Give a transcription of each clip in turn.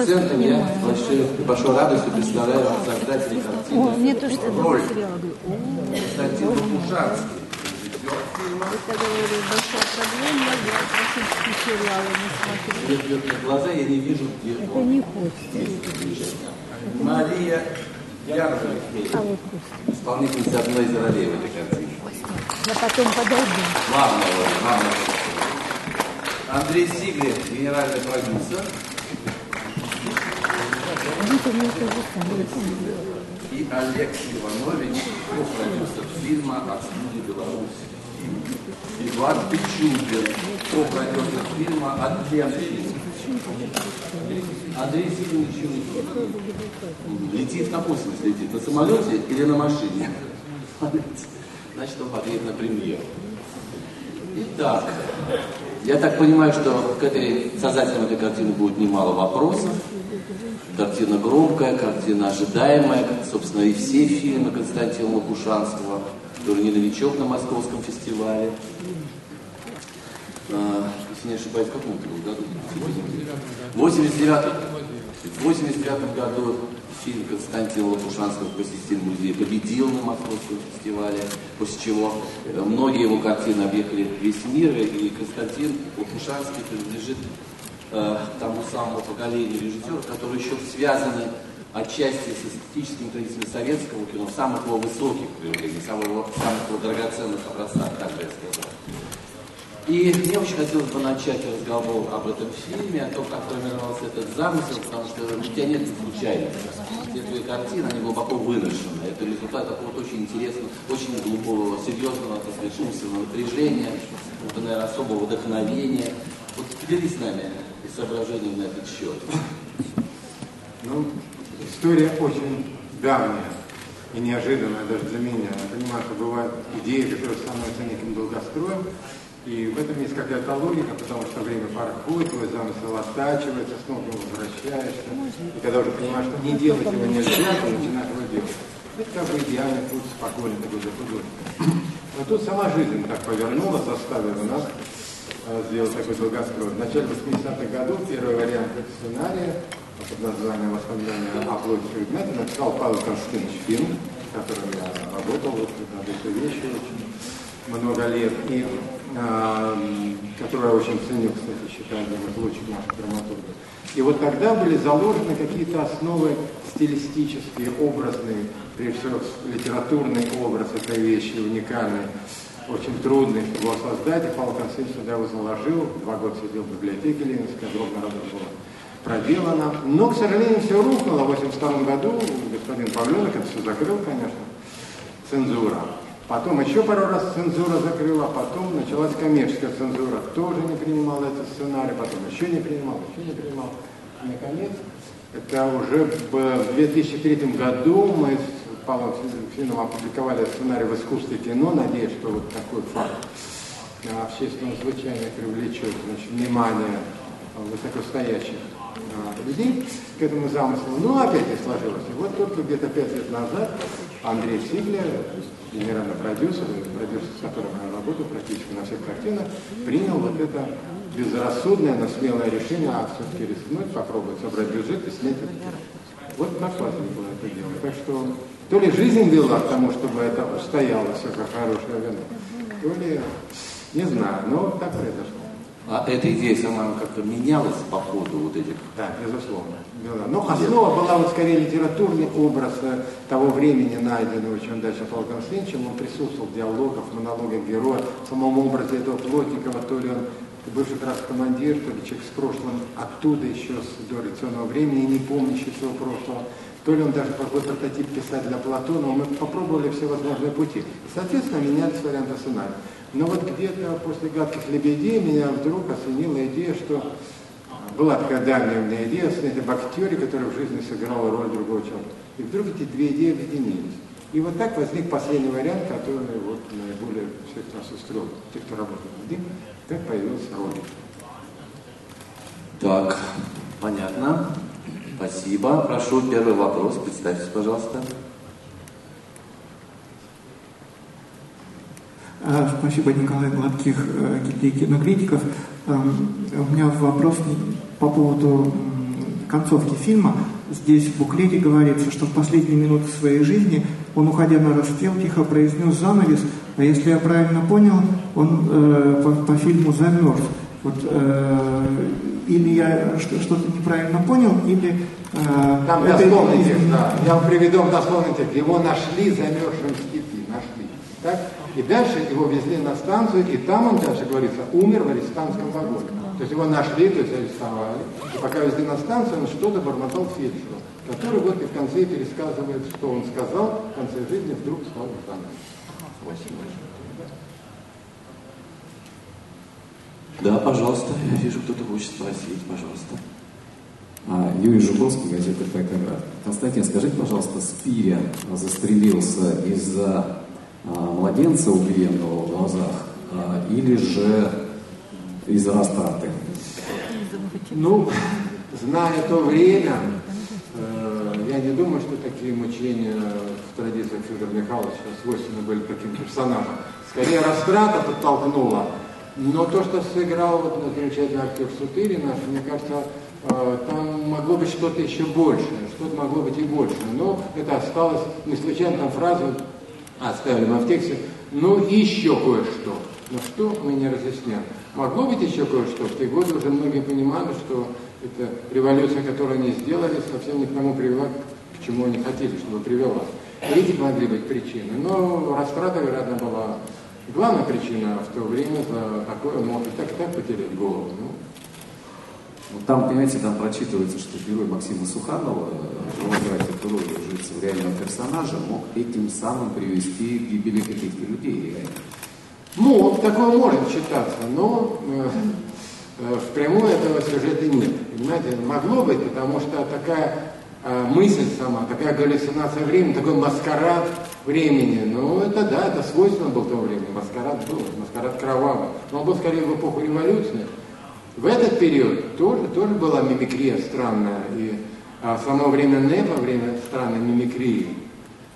акцентом я с большой, радостью представляю вам создателей картины. О, мне тоже тогда Роль. сериал говорю, о, Константин Лопушанский. это говорю, большая проблема, я классические сериалы не смотрю. Бьет мне глаза, я не вижу, где Это он. не Костя. Мария Яржев, А вот Костя. исполнительница одной из ролей в этой картине. Я потом подойду. Главная роль. Андрей Сиглер, генеральный продюсер. И Олег Иванович, продюсер фильма «От студии Беларусь». Иван Пичугин, продюсер фильма «От ленты». Андрей Сигельевич летит на космос, летит на самолете или на машине. Значит, он подъедет на премьеру. Итак, я так понимаю, что к этой создателям этой картины будет немало вопросов. Картина громкая, картина ожидаемая, собственно, и все фильмы Константина Лопушанского, который не новичок на Московском фестивале. А, если не ошибаюсь, в каком году? В 89 в 89 году фильм Константина Лопушанского «Посетитель музея» победил на Московском фестивале, после чего э, многие его картины объехали весь мир, и Константин Лопушанский принадлежит э, тому самому поколению режиссеров, которые еще связаны отчасти с эстетическими традициями советского кино, самых его высоких проявлений, самых его, самых его драгоценных образцах, так бы я сказал. И мне очень хотелось бы начать разговор об этом фильме, о том, как формировался этот замысел, потому что у тебя нет случайности. Все твои картины, они глубоко выношены. Это результат какого-то очень интересного, очень глубокого, серьезного, так сказать, умственного напряжения, это, наверное, особого вдохновения. Вот поделись с нами соображениями на этот счет. Ну, история очень давняя и неожиданная даже для меня. Я понимаю, что бывают идеи, которые становятся неким долгостроем, и в этом есть какая-то логика, потому что время проходит, твой замысел оттачивается, снова возвращаешься. И когда уже понимаешь, что не делать его нельзя, то начинаешь его делать. Это как бы идеальный путь, спокойный такой для художника. Но тут сама жизнь так повернула, заставила нас э, сделать такой долгострой. В начале 80-х годов первый вариант сценария под названием «Воспоминания о плоти предмета» написал Павел Константинович Фин, с которым я работал вот, над этой вещью очень много лет, и а, который я очень ценю, кстати, считаю одним из лучших наших. И вот тогда были заложены какие-то основы стилистические, образные, прежде всего литературный образ этой вещи уникальный, очень трудный, чтобы его создать, и Павел Константинович тогда его заложил, два года сидел в библиотеке Ленинской, огромная работа была проделана. Но, к сожалению, все рухнуло в 1982 году, господин Павленок это все закрыл, конечно, цензура. Потом еще пару раз цензура закрыла, потом началась коммерческая цензура. Тоже не принимал этот сценарий, потом еще не принимал, еще не принимал. И, наконец, это уже в 2003 году мы с Павлом Фином опубликовали сценарий в искусстве кино, надеюсь, что вот такой факт общественно звучание привлечет значит, внимание высокостоящих людей к этому замыслу. Но опять не сложилось. И вот только где-то пять лет назад Андрей Сиглер, генеральный продюсер, продюсер, с которым я работаю практически на всех картинах, принял вот это безрассудное, но смелое решение, а все-таки рискнуть, попробовать собрать бюджет и снять кино. Вот так было это дело. Так что то ли жизнь вела к тому, чтобы это устояло все как хорошее вино, то ли, не знаю, но так произошло. А эта идея сама как-то менялась по ходу вот этих? Да, безусловно. Но основа была вот скорее литературный образ э, того времени, найденного чем дальше Павел Константиновичем. Он присутствовал в диалогах, в монологах героя, в самом образе этого Плотникова, то ли он бывший раз командир, то ли человек с прошлым оттуда еще с дореволюционного времени, не помнящий своего прошлого, то ли он даже какой прототип писать для Платона, мы попробовали все возможные пути. Соответственно, менялись варианты сценария. Но вот где-то после «Гадких лебедей» меня вдруг осенила идея, что была такая давняя у меня идея снять об актере, который в жизни сыграл роль другого человека. И вдруг эти две идеи объединились. И вот так возник последний вариант, который вот наиболее всех нас устроил, те, кто работает над ним, так появился ролик. Так, понятно. Спасибо. Прошу первый вопрос. Представьтесь, пожалуйста. Спасибо, Николай Гладких, гильдии кинокритиков. У меня вопрос по поводу концовке фильма. Здесь в буклете говорится, что в последние минуты своей жизни он, уходя на расстрел, тихо произнес занавес, а если я правильно понял, он э, по, по фильму замерз. Вот, э, или я что-то неправильно понял, или... Э, Там это дословный текст, да. Я вам приведу дословный текст. Его нашли замерзшим в степи, нашли. Так? И дальше его везли на станцию, и там он дальше говорится, умер в арестантском вагоне. То есть его нашли, то есть арестовали. И пока везли на станцию, он что-то бормотал фельдшеру, который вот и в конце пересказывает, что он сказал, в конце жизни вдруг стал заново. Да, пожалуйста, я вижу, кто-то хочет спросить, пожалуйста. А, Юрий Жуковский, газета «ПКГ». Константин, скажите, пожалуйста, Спиря застрелился из-за младенца, убиенного в глазах, а, или же из-за растраты? Ну, зная то время, э, я не думаю, что такие мучения в традициях Федора Михайловича свойственны были таким персонажам. Скорее, растрата подтолкнула. Но то, что сыграл вот замечательный актер Сутыри наш, мне кажется, э, там могло быть что-то еще большее, что-то могло быть и большее. Но это осталось, не случайно там фразу оставили мы в тексте, ну еще кое-что. Но что мы не разъясняем. Могло быть еще кое-что. В те годы уже многие понимали, что эта революция, которую они сделали, совсем не к тому привела, к чему они хотели, чтобы привела. Эти могли быть причины. Но растрата, вероятно, была главная причина в то время за такое, мог и так и так потерять голову. Ну, ну, там, понимаете, там прочитывается, что герой Максима Суханова, роль в реального персонажа, мог этим самым привести к гибели каких-то людей. Мог, такое может читаться, но э, э, впрямую этого сюжета нет. Понимаете, могло быть, потому что такая э, мысль сама, такая галлюцинация времени, такой маскарад времени, ну это да, это свойственно был того времени, маскарад был, маскарад кровавый. Но он был скорее в эпоху революции, в этот период тоже, тоже была мимикрия странная, и а, само время НЭПа, время странной мимикрии.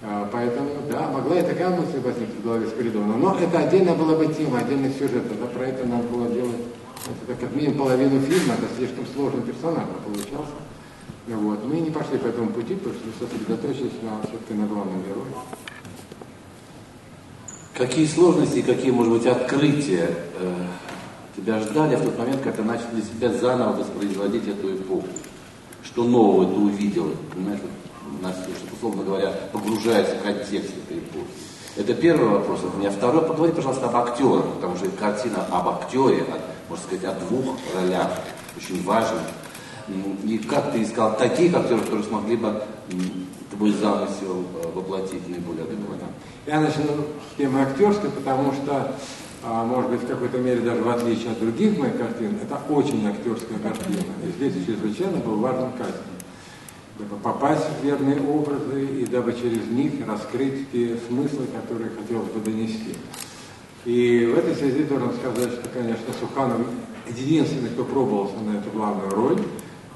А, поэтому, да, могла и такая мысль возникнуть в голове Спиридона. Но это отдельно была бы тема, отдельный сюжет. Это про это надо было делать, это как минимум половину фильма, это слишком сложный персонаж получался. Вот. Мы не пошли по этому пути, потому что сосредоточились на, все-таки на главном герое. Какие сложности какие, может быть, открытия э, тебя ждали в тот момент, когда ты начал для себя заново воспроизводить эту эпоху. Что нового ты увидел, понимаешь, вот, что, условно говоря, погружается в контекст этой эпохи. Это первый вопрос от меня. Второй, поговори, пожалуйста, об актерах, потому что картина об актере, о, можно сказать, о двух ролях, очень важных. И как ты искал таких актеров, которые смогли бы твой замысел э, воплотить наиболее адекватно? Я начну с темы актерской, потому что а может быть, в какой-то мере даже в отличие от других моих картин, это очень актерская картина. И здесь чрезвычайно был важен кастинг. Дабы попасть в верные образы и дабы через них раскрыть те смыслы, которые хотелось бы донести. И в этой связи должен сказать, что, конечно, Суханов единственный, кто пробовался на эту главную роль.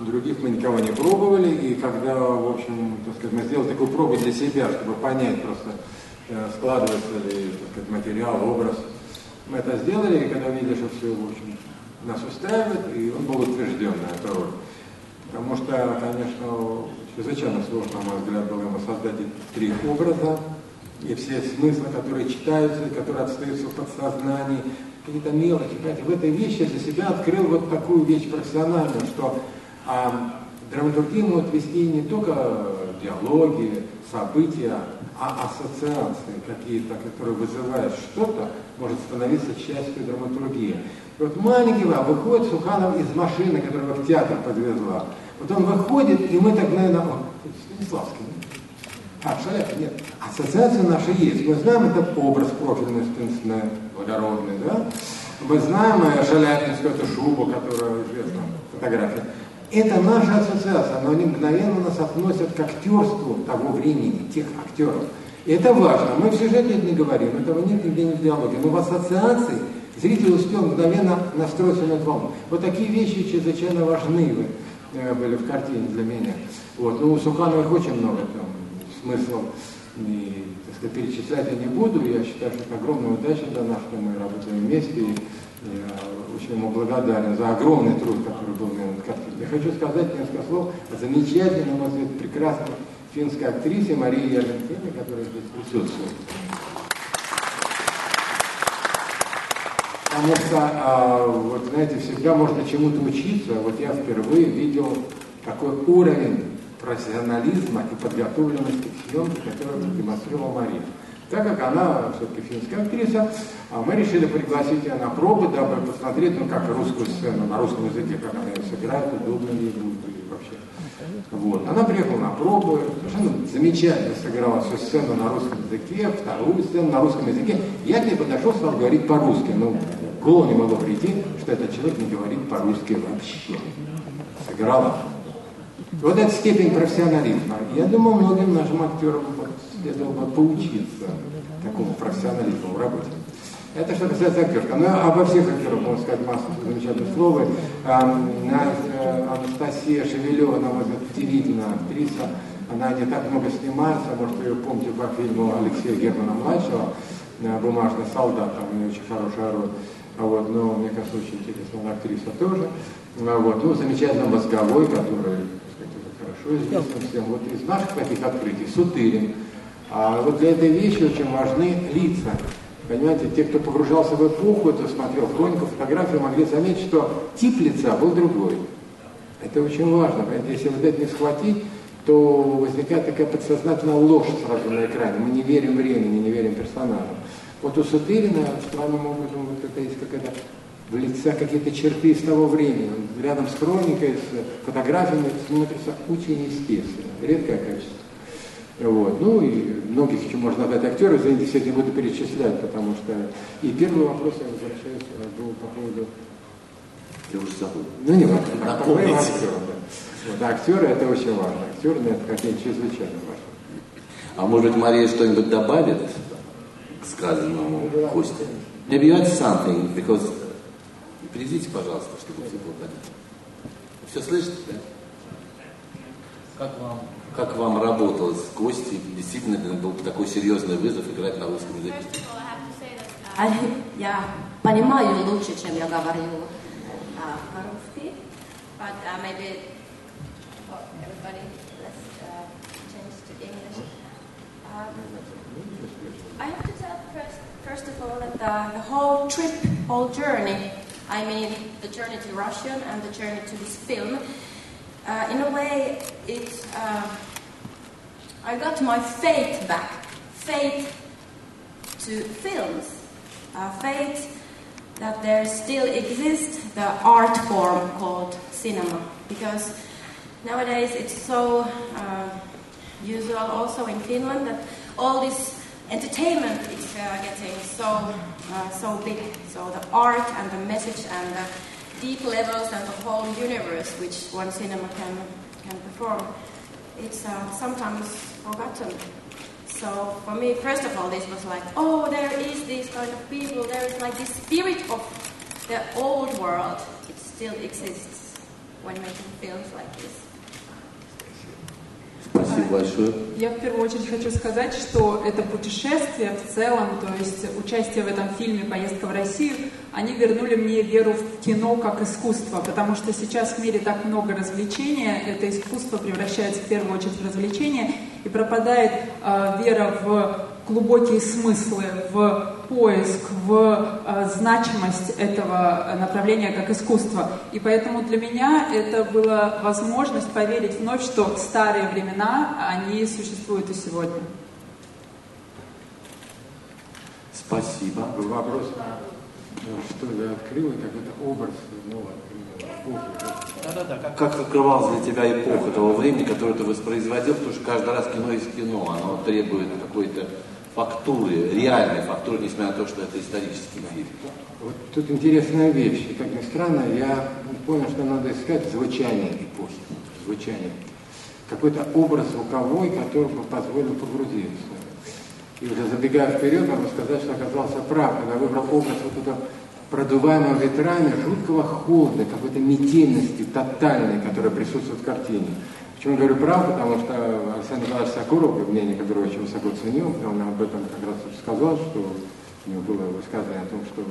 Других мы никого не пробовали, и когда, в общем, так сказать, мы сделали такую пробу для себя, чтобы понять просто, э, складывается ли так сказать, материал, образ мы это сделали, и когда увидели, что все, в общем, нас устраивает, и он был утвержден на эту роль. Потому что, конечно, чрезвычайно сложно, на мой взгляд, было ему создать три образа, и все смыслы, которые читаются, которые отстаются в подсознании, какие-то мелочи. Понимаете, в этой вещи я для себя открыл вот такую вещь профессиональную, что а, драматургию могут вести не только диалоги, события, а ассоциации какие-то, которые вызывают что-то, может становиться частью драматургии. Вот маленький а выходит Суханов из машины, которая в театр подвезла. Вот он выходит, и мы так, наверное, о, Станиславский, а, Шаляпин, нет. Ассоциация наша есть. Мы знаем этот образ профильный, естественно, водородный, да? Мы знаем Шаляпинскую эту шубу, которая известна, фотография. Это наша ассоциация, но они мгновенно нас относят к актерству того времени, тех актеров. И это важно. Мы в сюжете это не говорим, этого нет нигде не в диалоге. Но в ассоциации зритель успел мгновенно настроиться на волну. Вот такие вещи чрезвычайно важны э, были в картине для меня. Вот. Ну, у Суханова их очень много там смыслов. И, так сказать, перечислять я не буду. Я считаю, что это огромная удача для нас, что мы работаем вместе. И Я очень ему благодарен за огромный труд, который был на картине. Я хочу сказать несколько слов о взгляд, прекрасной финской актрисе Марии Ярентине, которая здесь присутствует. Потому что, а, вот знаете, всегда можно чему-то учиться. Вот я впервые видел такой уровень профессионализма и подготовленности к съемке, который демонстрировала Мария. Так как она все-таки финская актриса, а мы решили пригласить ее на пробы, дабы посмотреть, ну, как русскую сцену на русском языке, как она ее сыграет, удобно ей будет или вообще. Вот. Она приехала на пробы, совершенно замечательно сыграла всю сцену на русском языке, вторую сцену на русском языке. Я к ней подошел, стал говорить по-русски. Ну, в голову не могло прийти, что этот человек не говорит по-русски вообще. Сыграла. Вот эта степень профессионализма. Я думаю, многим нашим актерам следовало бы поучиться такому профессионализму в работе. Это что касается актерка. Ну, обо всех актерах можно сказать массу замечательных слов. Анастасия Шевелева, на мой взгляд, удивительная актриса. Она не так много снимается, может, ее помните по фильму Алексея Германа-младшего «Бумажный солдат», там у нее очень хорошая роль. Вот, но, мне кажется, очень интересная она актриса тоже. Вот, ну, замечательно мозговой, который, хорошо известен всем. Вот из наших таких открытий Сутырин, а вот для этой вещи очень важны лица. Понимаете, те, кто погружался в эпоху, кто смотрел хронику, фотографию, могли заметить, что тип лица был другой. Это очень важно. Если вот это не схватить, то возникает такая подсознательная ложь сразу на экране. Мы не верим времени, не верим персонажам. Вот у Сутырина странным образом вот это есть какая-то в лице какие-то черты из того времени. Он рядом с хроникой, с фотографиями смотрится очень естественно. Редкое качество. Вот. Ну и многих еще можно назвать актеров, извините, не буду перечислять, потому что... И первый вопрос, я возвращаюсь, был по поводу... Я уже забыл. Ну, не важно. Напомните. Актера, да. Вот, актеры это очень важно. Актеры на это картине чрезвычайно важно. А может быть, Мария что-нибудь добавит к сказанному Косте? Maybe you add something, because... Перейдите, пожалуйста, чтобы все было понятно. Все слышите, да? Как вам? Как вам работалось с Костей? Действительно, это был такой серьезный вызов играть на русском языке. Я понимаю лучше, чем я uh, But uh, maybe for everybody, let's uh, change to English. Um, I have to tell first, first of all that the, the whole trip, whole journey, I mean the journey to Russia and the journey to this film, uh, in a way, it, uh, I got my faith back. Faith to films. Uh, faith that there still exists the art form called cinema. Because nowadays it's so uh, usual also in Finland that all this entertainment is uh, getting so, uh, so big. So the art and the message and the deep levels and the whole universe which one cinema can, can perform, it's uh, sometimes forgotten. So for me, first of all, this was like, oh, there is this kind of people, there is like this spirit of the old world. It still exists when making films like this. Спасибо большое. Я в первую очередь хочу сказать, что это путешествие в целом, то есть участие в этом фильме «Поездка в Россию», они вернули мне веру в кино как искусство, потому что сейчас в мире так много развлечения, это искусство превращается в первую очередь в развлечение, и пропадает э, вера в глубокие смыслы, в поиск, в э, значимость этого направления как искусства. И поэтому для меня это была возможность поверить вновь, что старые времена, они существуют и сегодня. Спасибо. Был вопрос, что я открыл, как это образ нового да-да-да, как, как открывалась для тебя эпоха того времени, которое ты воспроизводил, потому что каждый раз кино есть кино, оно требует какой-то фактуры, реальной фактуры, несмотря на то, что это исторический фильм. Вот тут интересная вещь. И, как ни странно, я понял, что надо искать звучание эпохи. Звучание. Какой-то образ звуковой, который бы позволил погрузиться. И уже забегая вперед, могу сказать, что оказался прав, когда выбрал образ вот этого продуваемого ветрами жуткого холода, какой-то метельности тотальной, которая присутствует в картине. Почему говорю прав? Потому что Александр Николаевич Сокуров, мнение которого очень высоко ценил, он об этом как раз сказал, что у него было высказывание о том, что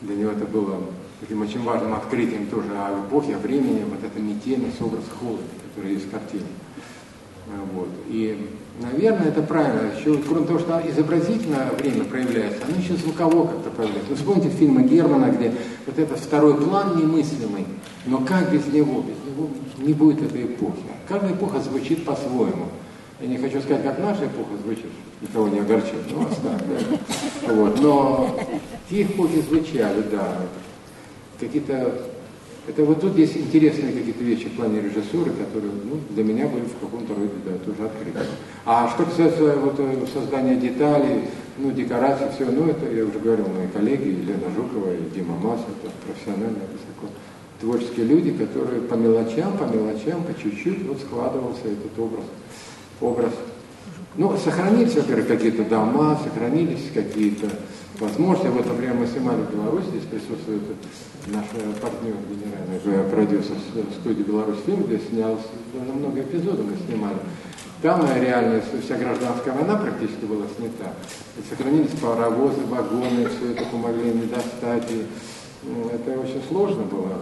для него это было таким очень важным открытием тоже о эпохе, о времени, вот эта метельность, образ холода, который есть в картине. Вот. И, наверное, это правильно. Еще, кроме того, что изобразительное время проявляется, оно еще звуково как-то проявляется. Вы вспомните фильмы Германа, где вот этот второй план немыслимый, но как без него? Без него не будет этой эпохи. Каждая эпоха звучит по-своему. Я не хочу сказать, как наша эпоха звучит, никого не огорчит, но оставь, да. вот. Но те эпохи звучали, да. Какие-то это вот тут есть интересные какие-то вещи в плане режиссуры, которые ну, для меня были в каком-то роде да, тоже открыты. А что касается вот, э, создания деталей, ну, декораций, все, ну, это я уже говорил, мои коллеги, Елена Жукова и Дима Мас, это профессиональные высоко творческие люди, которые по мелочам, по мелочам, по чуть-чуть вот складывался этот образ. образ. Ну, сохранились, во-первых, какие-то дома, сохранились какие-то возможности. Вот, например, мы снимали в Беларуси, здесь присутствует наш партнер генеральный продюсер студии «Беларусь фильм», где снялся, довольно много эпизодов мы снимали. Там реально вся гражданская война практически была снята. Сохранились паровозы, вагоны, все это помогли не достать. И, это очень сложно было.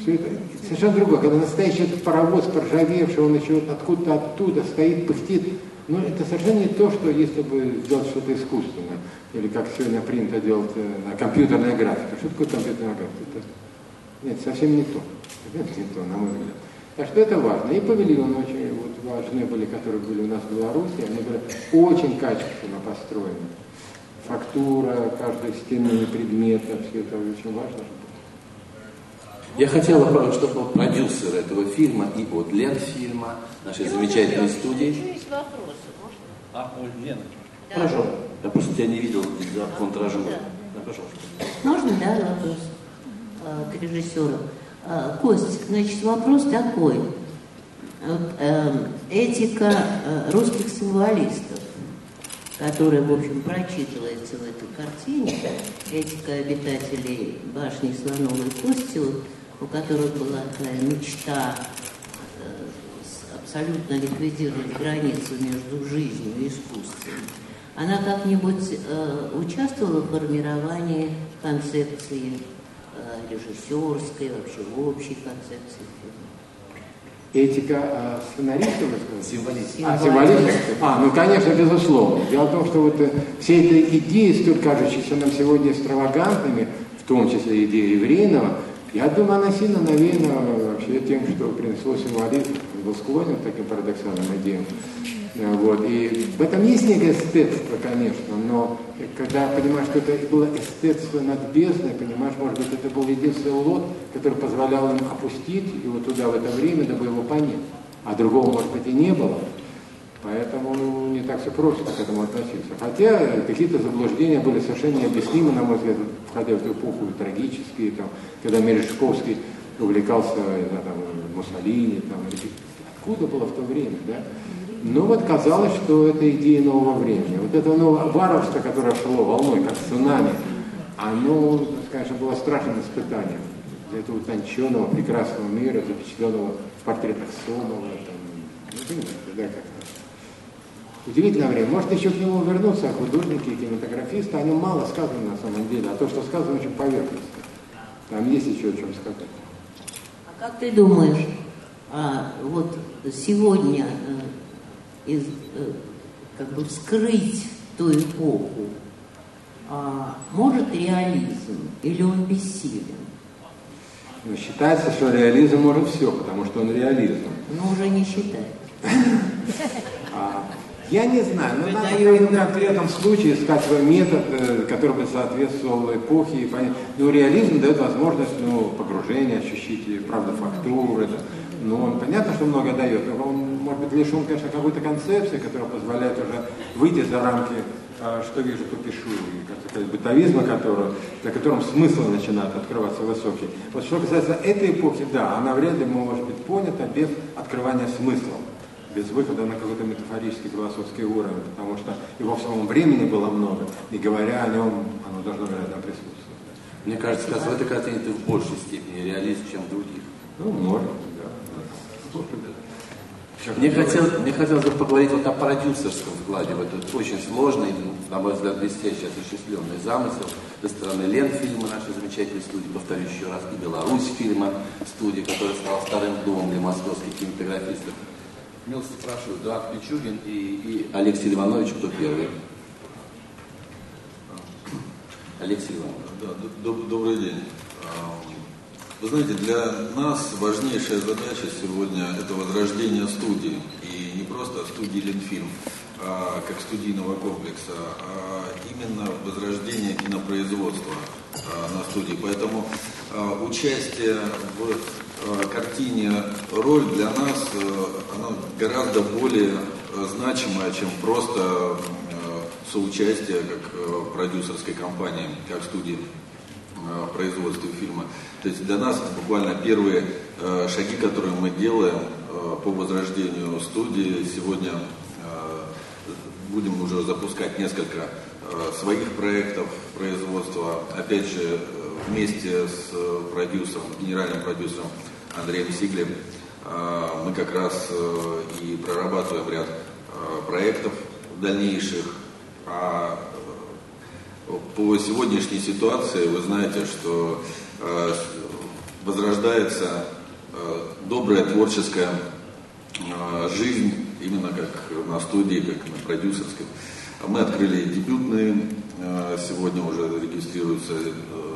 Все это совершенно другое. Когда настоящий этот паровоз поржавевший, он еще откуда-то оттуда стоит, пыхтит. Но это совершенно не то, что если бы сделать что-то искусственное или как сегодня принято делать э, на компьютерная графика. Что такое компьютерная графика? Это, нет, совсем не то. Это не то, на мой взгляд. Так что это важно. И павильоны очень вот, важны были, которые были у нас в Беларуси. Они были очень качественно построены. Фактура, каждый стенный предмет, все это очень важно. Я хотела, чтобы продюсер этого фильма и от Ленфильма, нашей замечательной студии. Есть вопросы, можно? А, ой, Лена. Хорошо. Я просто тебя не видел за контражом. Да. Да, пожалуйста. Можно, да, вопрос э, к режиссеру? Э, Кость, значит, вопрос такой. Э, этика э, русских символистов, которая, в общем, прочитывается в этой картине, этика обитателей башни Слоновой Кости, у которых была такая мечта э, абсолютно ликвидировать границу между жизнью и искусством. Она как-нибудь э, участвовала в формировании концепции э, режиссерской, вообще общей концепции фильма? Этика а, сценаристов, Символизм. А, символизм? А, ну, конечно, безусловно. Дело в том, что вот э, все эти идеи, столь кажущиеся нам сегодня экстравагантными, в том числе идея еврейного, я думаю, она сильно навеяна вообще тем, что принесло символизм, был склонен к таким парадоксальным идеям. Э, вот. И в этом есть некое эстетство, конечно, но когда понимаешь, что это было эстетство над бездной, понимаешь, может быть, это был единственный лот, который позволял им опустить его туда в это время, дабы его понять. А другого, может быть, и не было. Поэтому ну, не так все просто к этому относиться. Хотя какие-то заблуждения были совершенно необъяснимы, на мой взгляд, входя в эту эпоху трагические, там, когда Мережковский увлекался да, там, Муссолини, там, откуда было в то время, да? Но вот казалось, что это идея нового времени. Вот это новое варварство, которое шло волной, как цунами, оно, конечно, было страшным испытанием для этого утонченного, прекрасного мира, запечатленного в портретах Сомова, там, ну, понимаете, да, как Удивительное время. Может еще к нему вернуться художники и кинематографисты. О нем мало сказано на самом деле, а то, что сказано, очень поверхностно. Там есть еще о чем сказать. А как ты думаешь, а, вот сегодня э, из, э, как бы вскрыть ту эпоху, а, может реализм или он бессилен? Ну, считается, что реализм может все, потому что он реализм. Но уже не считает. Я не знаю, но надо в конкретном случае искать свой метод, э, который бы соответствовал эпохе. И понять. Ну, реализм дает возможность ну, погружения, ощущить, правда, фактуры. Да. Ну, он понятно, что много дает, но он, может быть, лишен, конечно, какой-то концепции, которая позволяет уже выйти за рамки а, что вижу, то пишу, сказать, бытовизма, который, для которого смысл начинает открываться высокий. Вот что касается этой эпохи, да, она вряд ли может быть понята без открывания смысла без выхода на какой-то метафорический философский уровень, потому что его в самом времени было много, и говоря о нем, оно должно, вероятно, присутствовать. Мне кажется, как в этой картине ты в большей степени реалист, чем в других. Ну, может, да. Мне хотелось, мне хотелось бы поговорить вот о продюсерском вкладе в этот очень сложный, на мой взгляд, блестяще осуществленный замысел со стороны Ленфильма, нашей замечательной студии, повторюсь еще раз, и Беларусь фильма, студии, которая стала вторым домом для московских кинематографистов. Милости спрашиваю, Эдуард Пичугин и, и Алексей Ливанович, кто первый? Алексей Иванович. Да, доб- добрый день. Вы знаете, для нас важнейшая задача сегодня – это возрождение студии. И не просто студии Ленфильм, а как студийного комплекса, а именно возрождение кинопроизводства а, на студии. Поэтому а, участие в картине роль для нас э, она гораздо более э, значимая, чем просто э, соучастие как э, продюсерской компании, как студии э, производства фильма. То есть для нас буквально первые э, шаги, которые мы делаем э, по возрождению студии. Сегодня э, будем уже запускать несколько э, своих проектов производства. Опять же, э, вместе с э, продюсером, генеральным продюсером Андреем Сиглем э, мы как раз э, и прорабатываем ряд проектов дальнейших. А по сегодняшней ситуации вы знаете, что возрождается добрая творческая жизнь именно как на студии, как на продюсерской. Мы открыли дебютный, э, сегодня уже регистрируется э,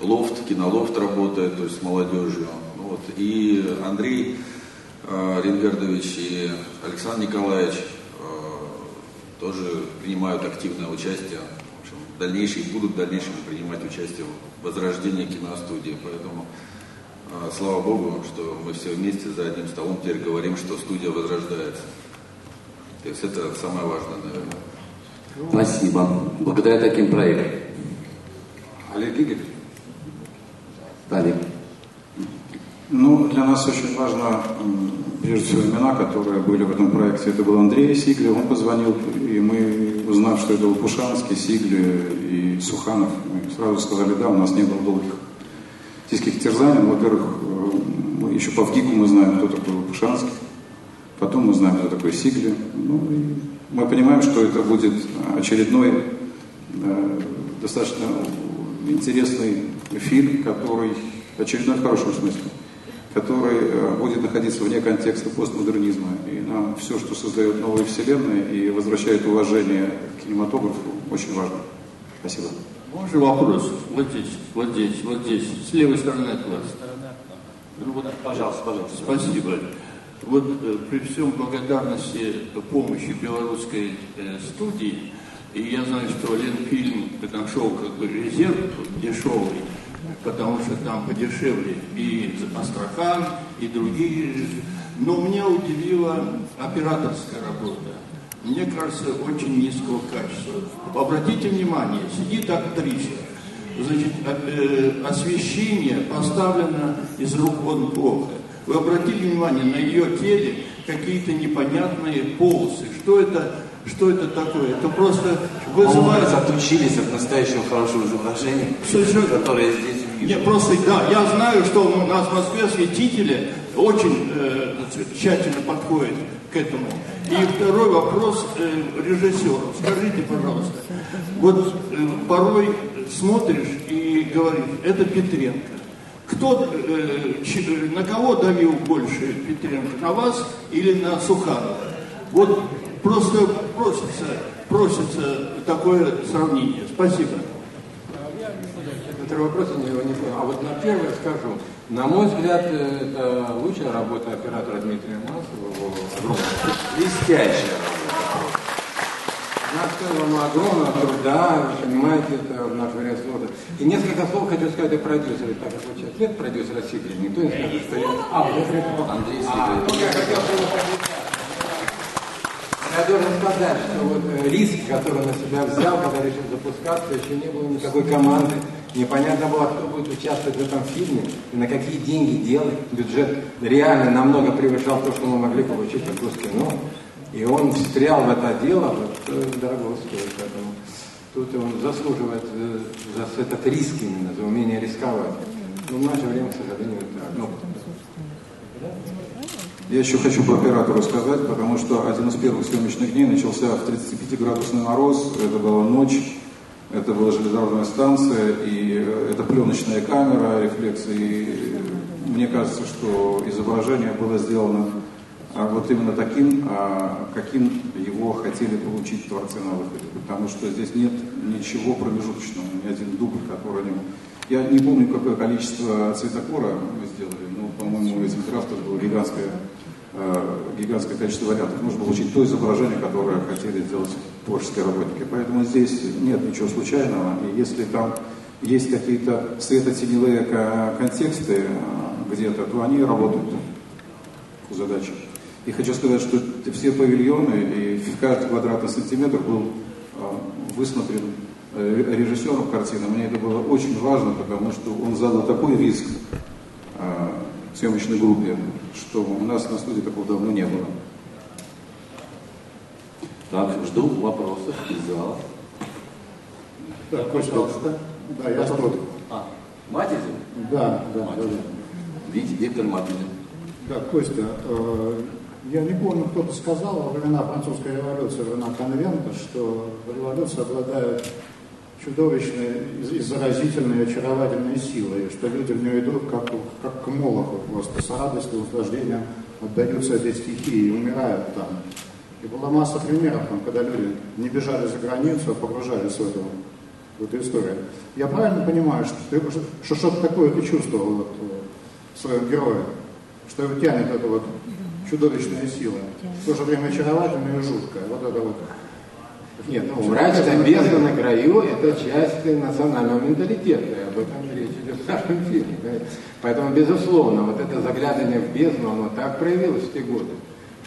лофт, кинолофт работает, то есть с молодежью. Вот. И Андрей э, Рингардович и Александр Николаевич э, тоже принимают активное участие, в общем, дальнейшие, будут в дальнейшем принимать участие в возрождении киностудии. Поэтому э, слава Богу, что мы все вместе за одним столом теперь говорим, что студия возрождается. То есть это самое важное, наверное. Спасибо. Благодаря таким проектам. Олег Игоревич, Олег. Ну, для нас очень важно, прежде всего, имена, которые были в этом проекте. Это был Андрей Сигли, он позвонил, и мы, узнав, что это Лопушанский, Сигли и Суханов, мы сразу сказали, да, у нас не было долгих тиских терзаний. Ну, Во-первых, э, еще по ВГИКу мы знаем, кто такой Лопушанский, потом мы знаем, кто такой Сигли. Ну, и мы понимаем, что это будет очередной э, достаточно интересный фильм, который очередной в хорошем смысле, который э, будет находиться вне контекста постмодернизма. И нам все, что создает новые вселенные и возвращает уважение к кинематографу, очень важно. Спасибо. Можно вопрос? Вот здесь, вот здесь, вот здесь, с левой стороны от вас. Ну, вот, Пожалуйста, пожалуйста. Спасибо. Вот э, при всем благодарности помощи белорусской э, студии, и я знаю, что Ленфильм нашел как бы резерв дешевый, потому что там подешевле и Астрахан, и другие. Но меня удивила операторская работа. Мне кажется, очень низкого качества. Обратите внимание, сидит актриса, значит, э, освещение поставлено из рук вон плохо. Вы обратили внимание, на ее теле какие-то непонятные полосы. Что это, что это такое? Это просто вызывает... Мы отучились от настоящего хорошего изображения, Совершенно. которое здесь вижу. Не, просто, да, я знаю, что у нас в Москве осветители очень э, тщательно подходят к этому. И второй вопрос э, режиссеру. Скажите, пожалуйста, вот э, порой смотришь и говоришь, это Петренко. Кто, э, ч- э, на кого давил больше Петренко, на вас или на Суханова? Вот просто просится, просится такое сравнение. Спасибо. Второй вопрос я его не понял. А вот на первый скажу. На мой взгляд, э, это лучшая работа оператора Дмитрия Масова. Его огромная. Блестящая Она стоила ему огромного труда, вы понимаете, это в наш вариант сложно. И несколько слов хочу сказать о продюсере, так как вот сейчас нет продюсера Сигли, никто не скажет, что я... А, уже придумал. Андрей А, Сигли. ну, я хотел поддержать. Я должен сказать, что вот э, риск, который на себя взял, когда решил запускаться, еще не было никакой команды. Непонятно было, кто будет участвовать в этом фильме и на какие деньги делать. Бюджет реально намного превышал то, что мы могли получить от Госкино. И он встрял в это дело, вот, э, дорого стоит. Поэтому тут он заслуживает э, за этот риск именно, за умение рисковать. Но в наше время, к сожалению, это одно. Я еще хочу по оператору сказать, потому что один из первых съемочных дней начался в 35-градусный мороз, это была ночь, это была железнодорожная станция, и э, это пленочная камера, рефлексы. И мне кажется, что изображение было сделано а, вот именно таким, а, каким его хотели получить творцы на выходе. Потому что здесь нет ничего промежуточного, ни один дубль, который. Я не помню, какое количество цветокора мы сделали, по-моему, этих раз тоже было гигантское Э, гигантское количество вариантов. Нужно получить то изображение, которое хотели сделать творческие работники. Поэтому здесь нет ничего случайного. И если там есть какие-то светотеневые контексты э, где-то, то они работают по задаче. И хочу сказать, что все павильоны и каждый квадратный сантиметр был э, высмотрен режиссером картины. Мне это было очень важно, потому что он задал такой риск съемочной группе, что у нас на студии такого давно не было. Так, жду вопросов из зала. Да, Костя, Пожалуйста. Да, я тут. А, Матизин? Да, да, Матизин. да. Витя, Виктор Матизин. Да, Костя, э, я не помню, кто-то сказал во времена французской революции, во времена конвента, что революция обладает чудовищной и заразительной, очаровательной силой, что люди в нее идут как, как к Молоху просто, с радостью, наслаждением отдаются этой стихии и умирают там. И была масса примеров, там, когда люди не бежали за границу, а погружались в эту, в эту историю. Я правильно понимаю, что, ты, что что-то такое ты чувствовал вот, в своем герое, что его тянет эта вот чудовищная сила, в то же время очаровательная и жуткая, вот это вот нет, ну, мрачная бездна на краю – это часть национального менталитета, и об этом речь идет в нашем фильме. Поэтому, безусловно, вот это заглядывание в бездну, оно так проявилось в те годы,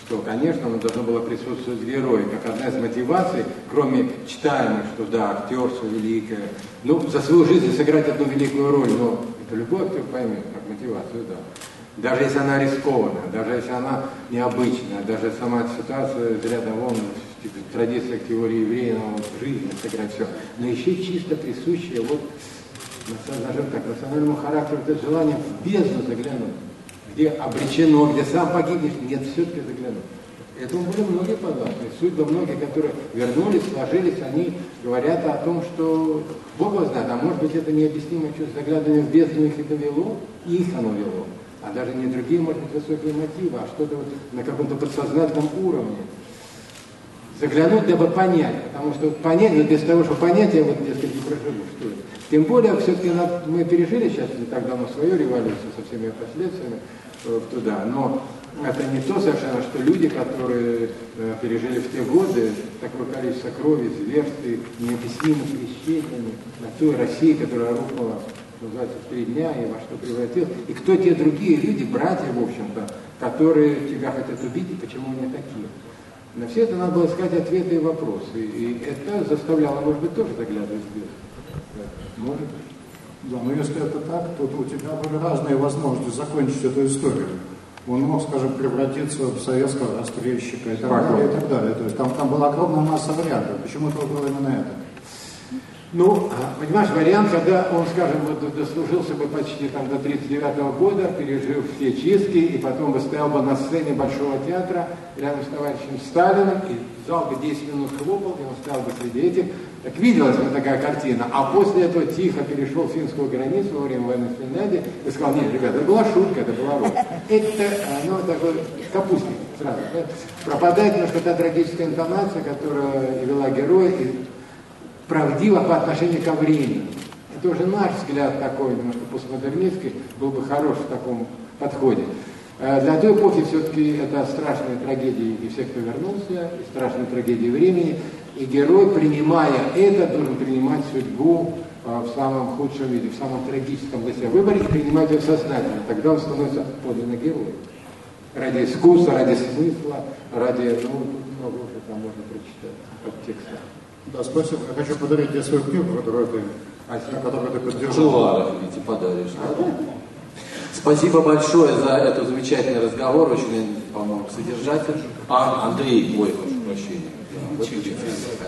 что, конечно, оно должно было присутствовать в герое, как одна из мотиваций, кроме читаемых, что да, актерство великое, ну, за свою жизнь сыграть одну великую роль, но это любой актер поймет, как мотивацию, да. Даже если она рискованная, даже если она необычная, даже сама ситуация из ряда вон традициях теории еврейного жизни, сыграть все. Но еще чисто присущее вот скажем так, национальному характеру это желание в бездну заглянуть, где обречено, где сам погибнешь, нет, все-таки заглянуть. Этому были многие подвластны. Судьбы многие, которые вернулись, сложились, они говорят о том, что Бог его знает, а может быть это необъяснимое чувство заглядывания в бездну их это вело, и их оно вело. А даже не другие, может быть, высокие мотивы, а что-то вот на каком-то подсознательном уровне заглянуть, дабы понять, потому что понять, но без того, что понять, я вот, дескать, не проживу, что это. Тем более, все-таки мы пережили сейчас не так давно свою революцию со всеми последствиями э, туда, но это не то совершенно, что люди, которые э, пережили в те годы такое количество крови, зверств и необъяснимых исчезновений на той России, которая рухнула, называется, в три дня и во что превратилась, и кто те другие люди, братья, в общем-то, которые тебя хотят убить и почему они такие. На все это надо было искать ответы и вопросы. И это заставляло, может быть, тоже заглядывать в бездну. Может Да, но если это так, то у тебя были разные возможности закончить эту историю. Он мог, скажем, превратиться в советского расстрельщика и так далее, и так далее. То есть там, там была огромная масса вариантов. Почему ты выбрал именно это? Ну, понимаешь, вариант, когда он, скажем, вот дослужился бы почти там до 39 -го года, пережив все чистки, и потом бы стоял бы на сцене Большого театра рядом с товарищем Сталиным, и зал бы 10 минут хлопал, и он стоял бы среди этих. Так виделась бы такая картина. А после этого тихо перешел финскую границу во время войны в Финляндии и сказал, нет, ребята, это была шутка, это была роль. Это, ну, такой капустник сразу. Пропадает немножко та трагическая интонация, которая вела героя, и правдиво по отношению ко времени. Это уже наш взгляд такой, немножко постмодернистский, был бы хорош в таком подходе. Э, для той эпохи все-таки это страшные трагедии и всех, кто вернулся, и страшные трагедии времени. И герой, принимая это, должен принимать судьбу э, в самом худшем виде, в самом трагическом для себя выборе и принимать ее сознательно. Тогда он становится подлинным героем. Ради искусства, ради смысла, ради, ну, много уже там можно прочитать под текста. Да, спасибо. Я хочу подарить тебе свою книгу, которую ты, которую ты поддержал. Ладно, видите, подаришь. Спасибо большое за этот замечательный разговор, очень, по-моему, содержательный. А, Андрей, ой, прошу прощения.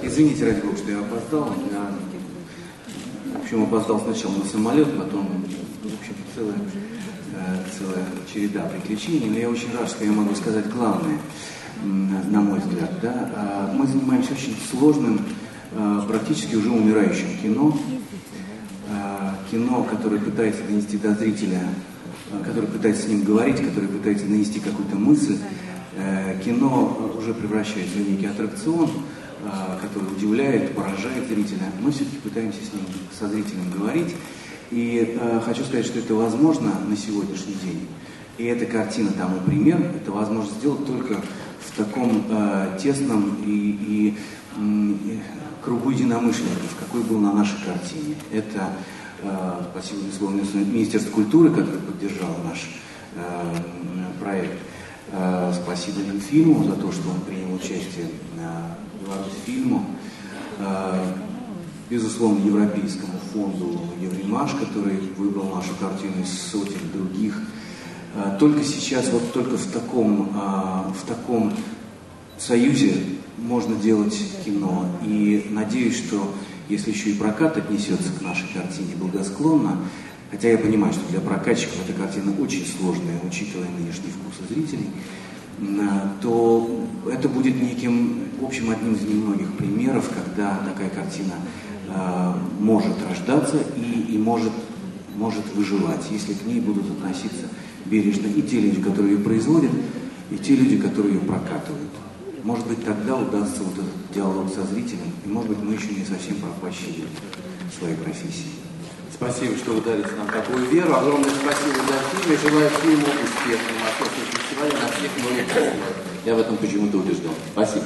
Извините, ради бога, что я опоздал. Я, в общем, опоздал сначала на самолет, потом, в общем, целое целая череда приключений, но я очень рад, что я могу сказать главное, на мой взгляд. Да? А, мы занимаемся очень сложным, а, практически уже умирающим кино, а, кино, которое пытается донести до зрителя, которое пытается с ним говорить, которое пытается донести какую-то мысль. Э, кино уже превращается в некий аттракцион, который удивляет, поражает зрителя. Мы все-таки пытаемся с ним, со зрителем говорить. И э, хочу сказать, что это возможно на сегодняшний день. И эта картина тому пример. Это возможно сделать только в таком э, тесном и, и э, кругу единомышленников, какой был на нашей картине. Это э, спасибо Министерству культуры, которое поддержало наш э, проект. Э, спасибо Ленфильму за то, что он принял участие Беларусьфильму. Э, безусловно, Европейскому фонду Евремаш, который выбрал нашу картину из сотен других. Только сейчас, вот только в таком, в таком союзе можно делать кино. И надеюсь, что если еще и прокат отнесется к нашей картине благосклонно, хотя я понимаю, что для прокатчиков эта картина очень сложная, учитывая нынешний вкус зрителей, то это будет неким, в общем, одним из немногих примеров, когда такая картина Э, может рождаться и, и может, может выживать, если к ней будут относиться бережно и те люди, которые ее производят, и те люди, которые ее прокатывают. Может быть, тогда удастся вот этот диалог со зрителем, и, может быть, мы еще не совсем пропащили своей профессии. Спасибо, что вы дарите нам такую веру. Огромное спасибо за фильм. Я желаю фильму успеха на Московском фестивале на всех новых Я в этом почему-то убежден. Спасибо.